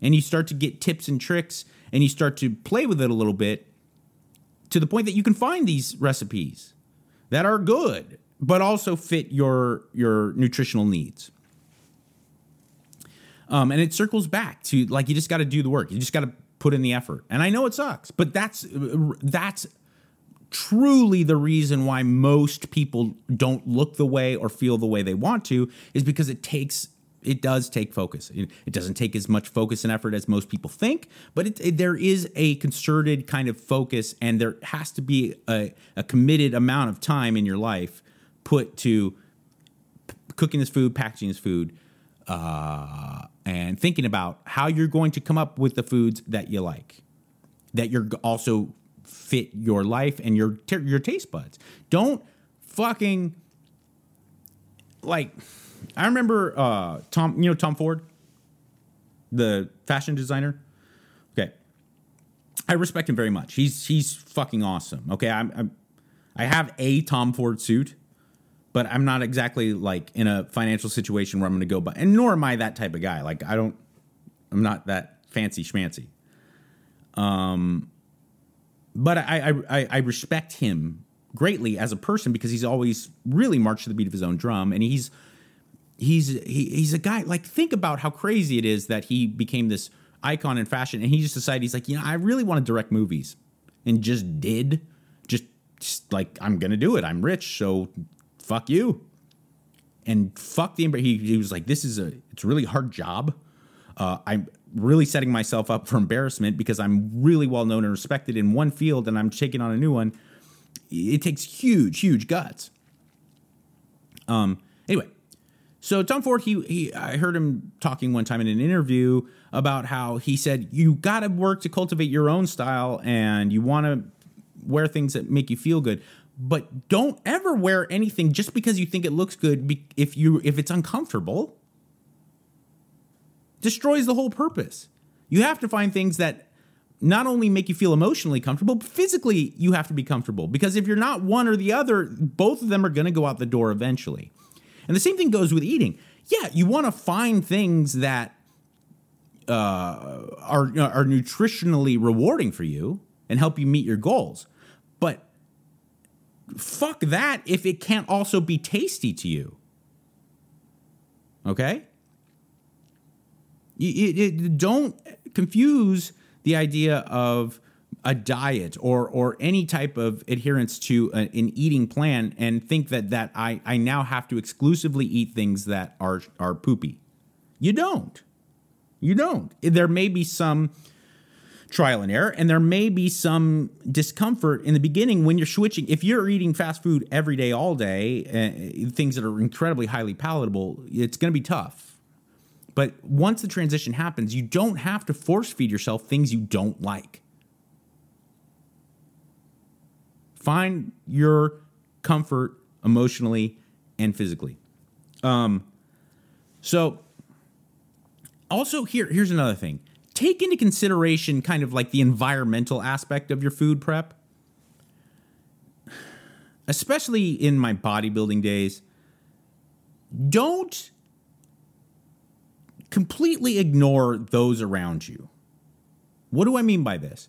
And you start to get tips and tricks and you start to play with it a little bit to the point that you can find these recipes that are good but also fit your your nutritional needs. Um, and it circles back to like you just got to do the work. You just got to put in the effort. And I know it sucks, but that's that's truly the reason why most people don't look the way or feel the way they want to is because it takes it does take focus. It, doesn't take as much focus and effort as most people think, but it, it, there is a concerted kind of focus, and there has to be a, a committed amount of time in your life put to p- cooking this food, packaging this food, uh, and thinking about how you're going to come up with the foods that you like, that you're also fit your life and your your taste buds. Don't fucking like. I remember uh, Tom. You know Tom Ford, the fashion designer. Okay, I respect him very much. He's he's fucking awesome. Okay, I'm, I'm I have a Tom Ford suit, but I'm not exactly like in a financial situation where I'm going to go buy. And nor am I that type of guy. Like I don't, I'm not that fancy schmancy. Um, but I, I I respect him greatly as a person because he's always really marched to the beat of his own drum, and he's he's he, he's a guy like think about how crazy it is that he became this icon in fashion, and he just decided he's like you know I really want to direct movies, and just did just, just like I'm gonna do it. I'm rich, so fuck you, and fuck the he he was like this is a it's a really hard job. Uh, I'm really setting myself up for embarrassment because I'm really well known and respected in one field, and I'm taking on a new one. It takes huge, huge guts. Um. Anyway, so Tom Ford, he, he I heard him talking one time in an interview about how he said you got to work to cultivate your own style, and you want to wear things that make you feel good but don't ever wear anything just because you think it looks good if you if it's uncomfortable destroys the whole purpose. You have to find things that not only make you feel emotionally comfortable, but physically you have to be comfortable. Because if you're not one or the other, both of them are going to go out the door eventually. And the same thing goes with eating. Yeah, you want to find things that uh, are are nutritionally rewarding for you and help you meet your goals. But fuck that if it can't also be tasty to you. Okay? don't confuse the idea of a diet or or any type of adherence to a, an eating plan and think that that I I now have to exclusively eat things that are are poopy. You don't. You don't. There may be some trial and error and there may be some discomfort in the beginning when you're switching if you're eating fast food every day all day uh, things that are incredibly highly palatable it's going to be tough but once the transition happens, you don't have to force feed yourself things you don't like. Find your comfort emotionally and physically. Um, so, also here, here's another thing. Take into consideration kind of like the environmental aspect of your food prep. Especially in my bodybuilding days, don't completely ignore those around you. What do I mean by this?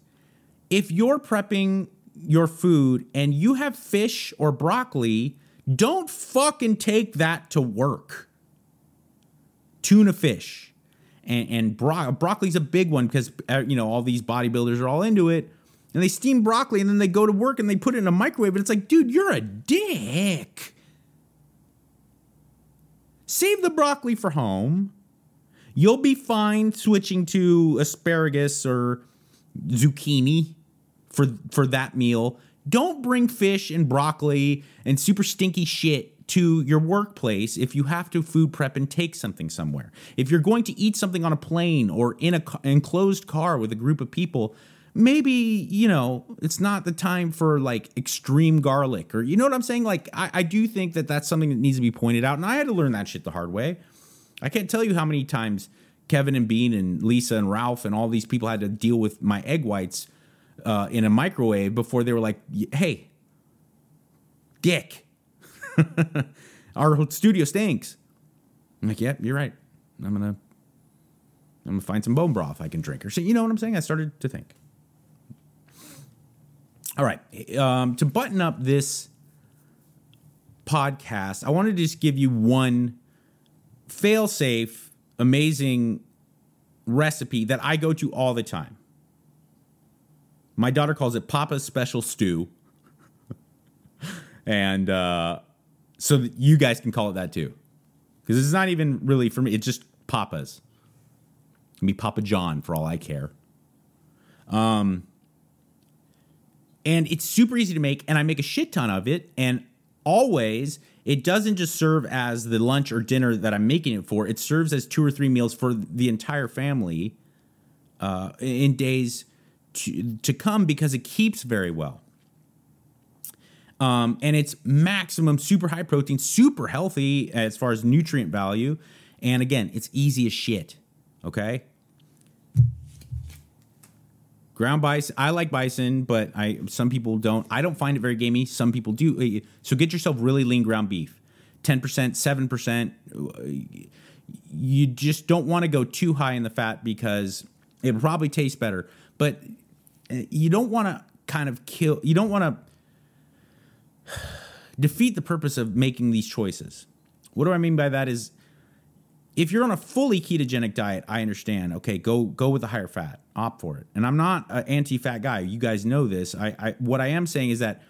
If you're prepping your food and you have fish or broccoli, don't fucking take that to work. Tuna fish. And, and bro- broccoli's a big one because, uh, you know, all these bodybuilders are all into it. And they steam broccoli and then they go to work and they put it in a microwave. And it's like, dude, you're a dick. Save the broccoli for home You'll be fine switching to asparagus or zucchini for for that meal. Don't bring fish and broccoli and super stinky shit to your workplace if you have to food prep and take something somewhere. If you're going to eat something on a plane or in a enclosed car with a group of people, maybe, you know, it's not the time for like extreme garlic or you know what I'm saying? Like I, I do think that that's something that needs to be pointed out. And I had to learn that shit the hard way. I can't tell you how many times Kevin and Bean and Lisa and Ralph and all these people had to deal with my egg whites uh, in a microwave before they were like, "Hey, Dick, our studio stinks." I'm like, "Yep, yeah, you're right. I'm gonna, I'm gonna find some bone broth I can drink." Or so, you know what I'm saying? I started to think. All right, um, to button up this podcast, I wanted to just give you one fail safe, amazing recipe that I go to all the time. My daughter calls it Papa's Special Stew. and uh, so you guys can call it that too. Because it's not even really for me, it's just Papa's. It can be Papa John for all I care. Um, and it's super easy to make, and I make a shit ton of it. And always it doesn't just serve as the lunch or dinner that I'm making it for. It serves as two or three meals for the entire family uh, in days to, to come because it keeps very well. Um, and it's maximum super high protein, super healthy as far as nutrient value. And again, it's easy as shit. Okay. Ground bison. I like bison, but I some people don't. I don't find it very gamey. Some people do. So get yourself really lean ground beef, ten percent, seven percent. You just don't want to go too high in the fat because it'll probably taste better. But uh, you don't want to kind of kill. You don't want to defeat the purpose of making these choices. What do I mean by that? Is if you're on a fully ketogenic diet, I understand. Okay, go go with the higher fat, opt for it. And I'm not an anti-fat guy. You guys know this. I, I what I am saying is that,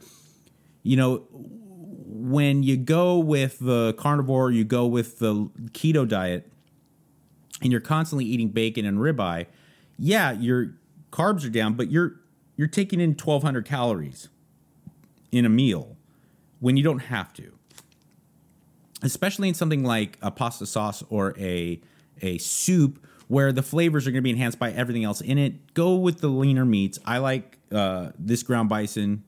you know, when you go with the carnivore, you go with the keto diet, and you're constantly eating bacon and ribeye, yeah, your carbs are down, but you're you're taking in 1,200 calories in a meal when you don't have to especially in something like a pasta sauce or a a soup where the flavors are going to be enhanced by everything else in it. Go with the leaner meats. I like uh, this ground bison,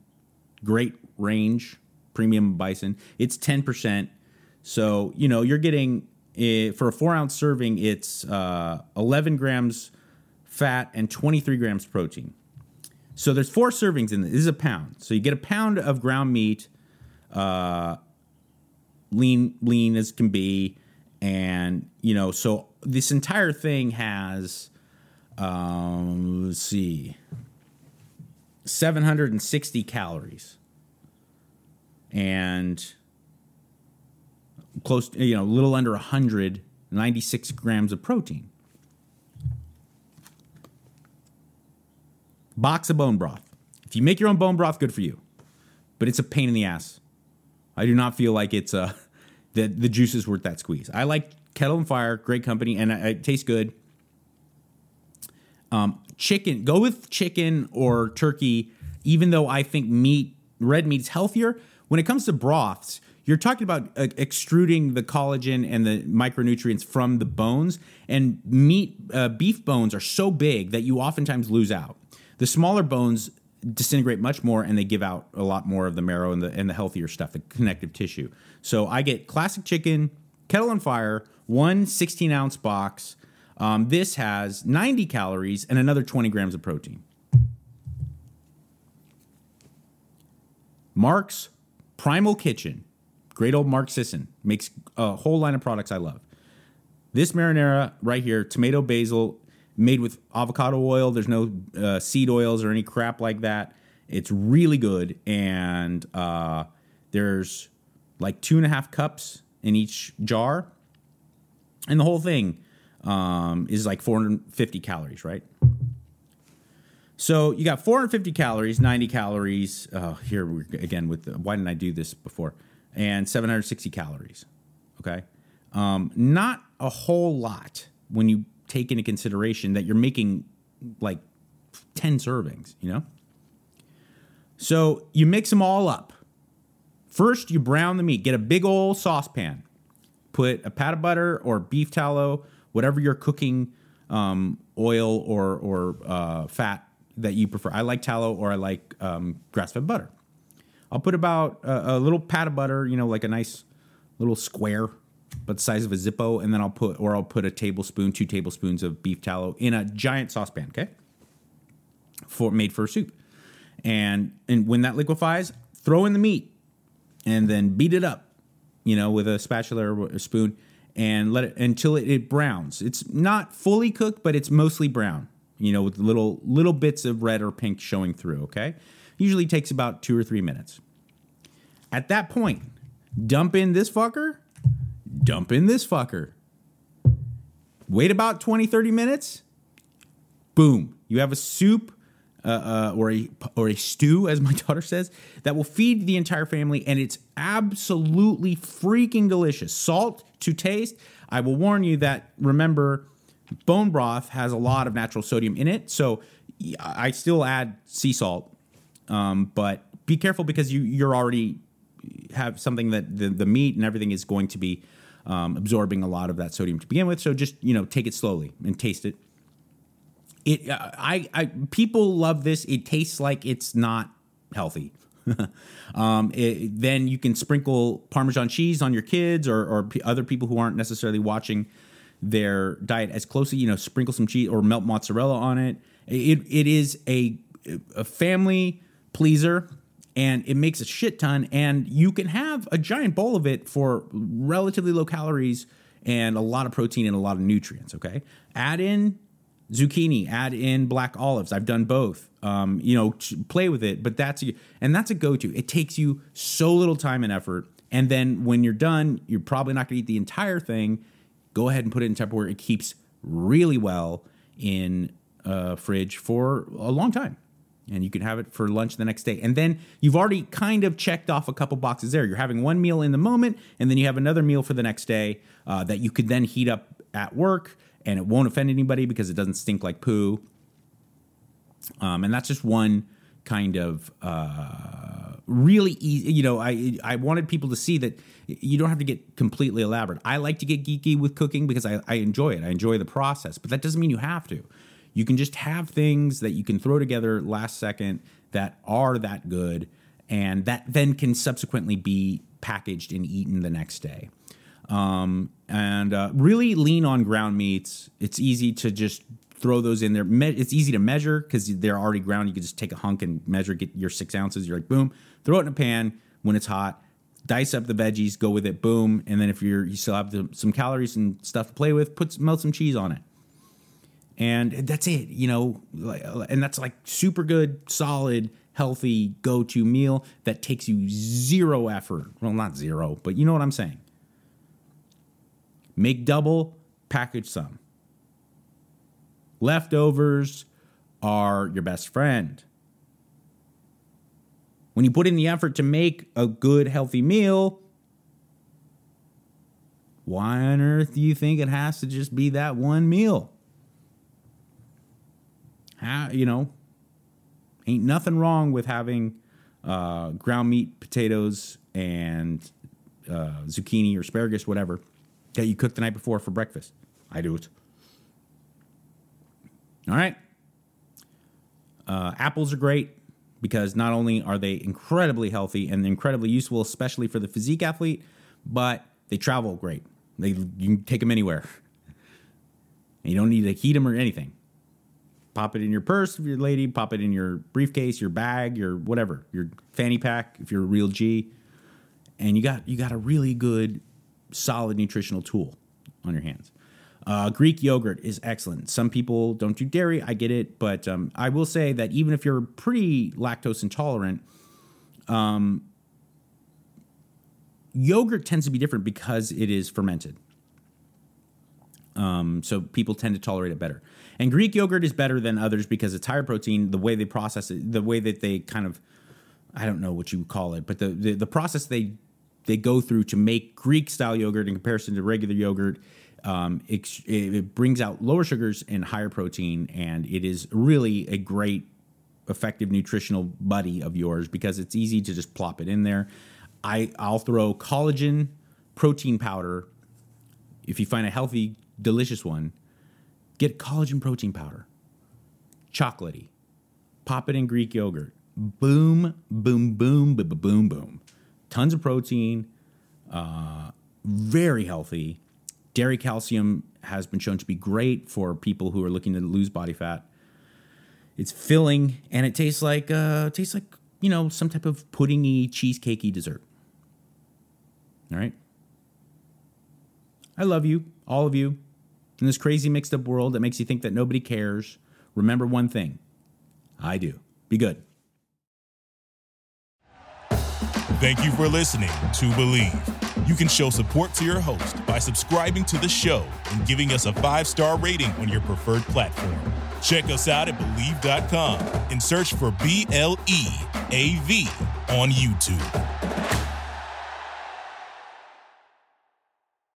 great range, premium bison. It's ten percent, so you know you're getting eh, for a four ounce serving. It's uh, eleven grams fat and twenty three grams protein. So there's four servings in this. This is a pound. So you get a pound of ground meat. Uh, lean lean as can be and you know so this entire thing has um let's see 760 calories and close to, you know a little under 100 96 grams of protein box of bone broth if you make your own bone broth good for you but it's a pain in the ass I do not feel like it's a the the juice is worth that squeeze. I like Kettle and Fire, great company, and it, it tastes good. Um, chicken, go with chicken or turkey, even though I think meat, red meat's healthier. When it comes to broths, you're talking about uh, extruding the collagen and the micronutrients from the bones, and meat, uh, beef bones are so big that you oftentimes lose out. The smaller bones disintegrate much more and they give out a lot more of the marrow and the and the healthier stuff, the connective tissue. So I get classic chicken, Kettle and Fire, one 16 ounce box. Um, this has 90 calories and another 20 grams of protein. Mark's Primal Kitchen, great old Mark Sisson, makes a whole line of products I love. This marinara right here, tomato basil, made with avocado oil. There's no uh, seed oils or any crap like that. It's really good, and uh, there's like two and a half cups in each jar, and the whole thing um, is like 450 calories, right? So you got 450 calories, 90 calories. Oh, here we again with the, why didn't I do this before? And 760 calories. Okay, um, not a whole lot when you take into consideration that you're making like 10 servings, you know? So you mix them all up. First, you brown the meat. Get a big old saucepan. Put a pat of butter or beef tallow, whatever you're cooking, um, oil or, or uh, fat that you prefer. I like tallow or I like um, grass fed butter. I'll put about a, a little pat of butter, you know, like a nice little square but the size of a Zippo, and then I'll put or I'll put a tablespoon, two tablespoons of beef tallow in a giant saucepan. Okay, for made for soup, and and when that liquefies, throw in the meat, and then beat it up, you know, with a spatula or a spoon, and let it until it, it browns. It's not fully cooked, but it's mostly brown. You know, with little little bits of red or pink showing through. Okay, usually takes about two or three minutes. At that point, dump in this fucker dump in this fucker. Wait about 20, 30 minutes. Boom. You have a soup uh, uh, or, a, or a stew, as my daughter says, that will feed the entire family. And it's absolutely freaking delicious. Salt to taste. I will warn you that, remember, bone broth has a lot of natural sodium in it. So I still add sea salt. Um, but be careful because you, you're already have something that the, the meat and everything is going to be um, absorbing a lot of that sodium to begin with. So just you know take it slowly and taste it. It uh, I, I people love this. It tastes like it's not healthy. um, it, then you can sprinkle Parmesan cheese on your kids or, or p- other people who aren't necessarily watching their diet as closely. You know, sprinkle some cheese or melt mozzarella on it. It it is a a family pleaser and it makes a shit ton and you can have a giant bowl of it for relatively low calories and a lot of protein and a lot of nutrients okay? Add in zucchini add in black olives. I've done both. Um, you know play with it but that's a, and that's a go-to. It takes you so little time and effort and then when you're done you're probably not going to eat the entire thing. Go ahead and put it in tupperware. It keeps really well in a fridge for a long time and you can have it for lunch the next day. And then you've already kind of checked off a couple boxes there. You're having one meal in the moment, and then you have another meal for the next day uh, that you could then heat up at work, and it won't offend anybody because it doesn't stink like poo. Um, and that's just one kind of uh, really easy. You know, I I wanted people to see that you don't have to get completely elaborate. I like to get geeky with cooking because I, I enjoy it. I enjoy the process, but that doesn't mean you have to. You can just have things that you can throw together last second that are that good and that then can subsequently be packaged and eaten the next day. Um, and uh, really lean on ground meats. It's easy to just throw those in there. Me- it's easy to measure because they're already ground. You can just take a hunk and measure, get your six ounces. You're like, boom, throw it in a pan when it's hot. Dice up the veggies, go with it, boom. And then if you're you still have the, some calories and stuff to play with, put melt some cheese on it and that's it you know and that's like super good solid healthy go-to meal that takes you zero effort. Well not zero but you know what i'm saying? Make double package some. Leftovers are your best friend. When you put in the effort to make a good healthy meal why on earth do you think it has to just be that one meal you know, ain't nothing wrong with having uh, ground meat, potatoes, and uh, zucchini or asparagus, whatever, that you cooked the night before for breakfast. I do it. All right. Uh, apples are great because not only are they incredibly healthy and incredibly useful, especially for the physique athlete, but they travel great. They you can take them anywhere. you don't need to heat them or anything. Pop it in your purse if you're a lady, pop it in your briefcase, your bag, your whatever, your fanny pack if you're a real G. And you got you got a really good, solid nutritional tool on your hands. Uh, Greek yogurt is excellent. Some people don't do dairy. I get it, but um, I will say that even if you're pretty lactose intolerant, um, yogurt tends to be different because it is fermented. Um, so people tend to tolerate it better. And Greek yogurt is better than others because it's higher protein. The way they process it, the way that they kind of, I don't know what you would call it, but the the, the process they they go through to make Greek style yogurt in comparison to regular yogurt, um, it, it brings out lower sugars and higher protein, and it is really a great, effective nutritional buddy of yours because it's easy to just plop it in there. I I'll throw collagen protein powder if you find a healthy delicious one. Get collagen protein powder, chocolatey. Pop it in Greek yogurt. Boom, boom, boom, boom, boom, boom. Tons of protein, uh, very healthy. Dairy calcium has been shown to be great for people who are looking to lose body fat. It's filling and it tastes like uh, tastes like you know some type of puddingy, cheesecakey dessert. All right. I love you, all of you. In this crazy mixed up world that makes you think that nobody cares, remember one thing I do. Be good. Thank you for listening to Bleav. You can show support to your host by subscribing to the show and giving us a five star rating on your preferred platform. Check us out at Bleav.com and search for B L E A V on YouTube.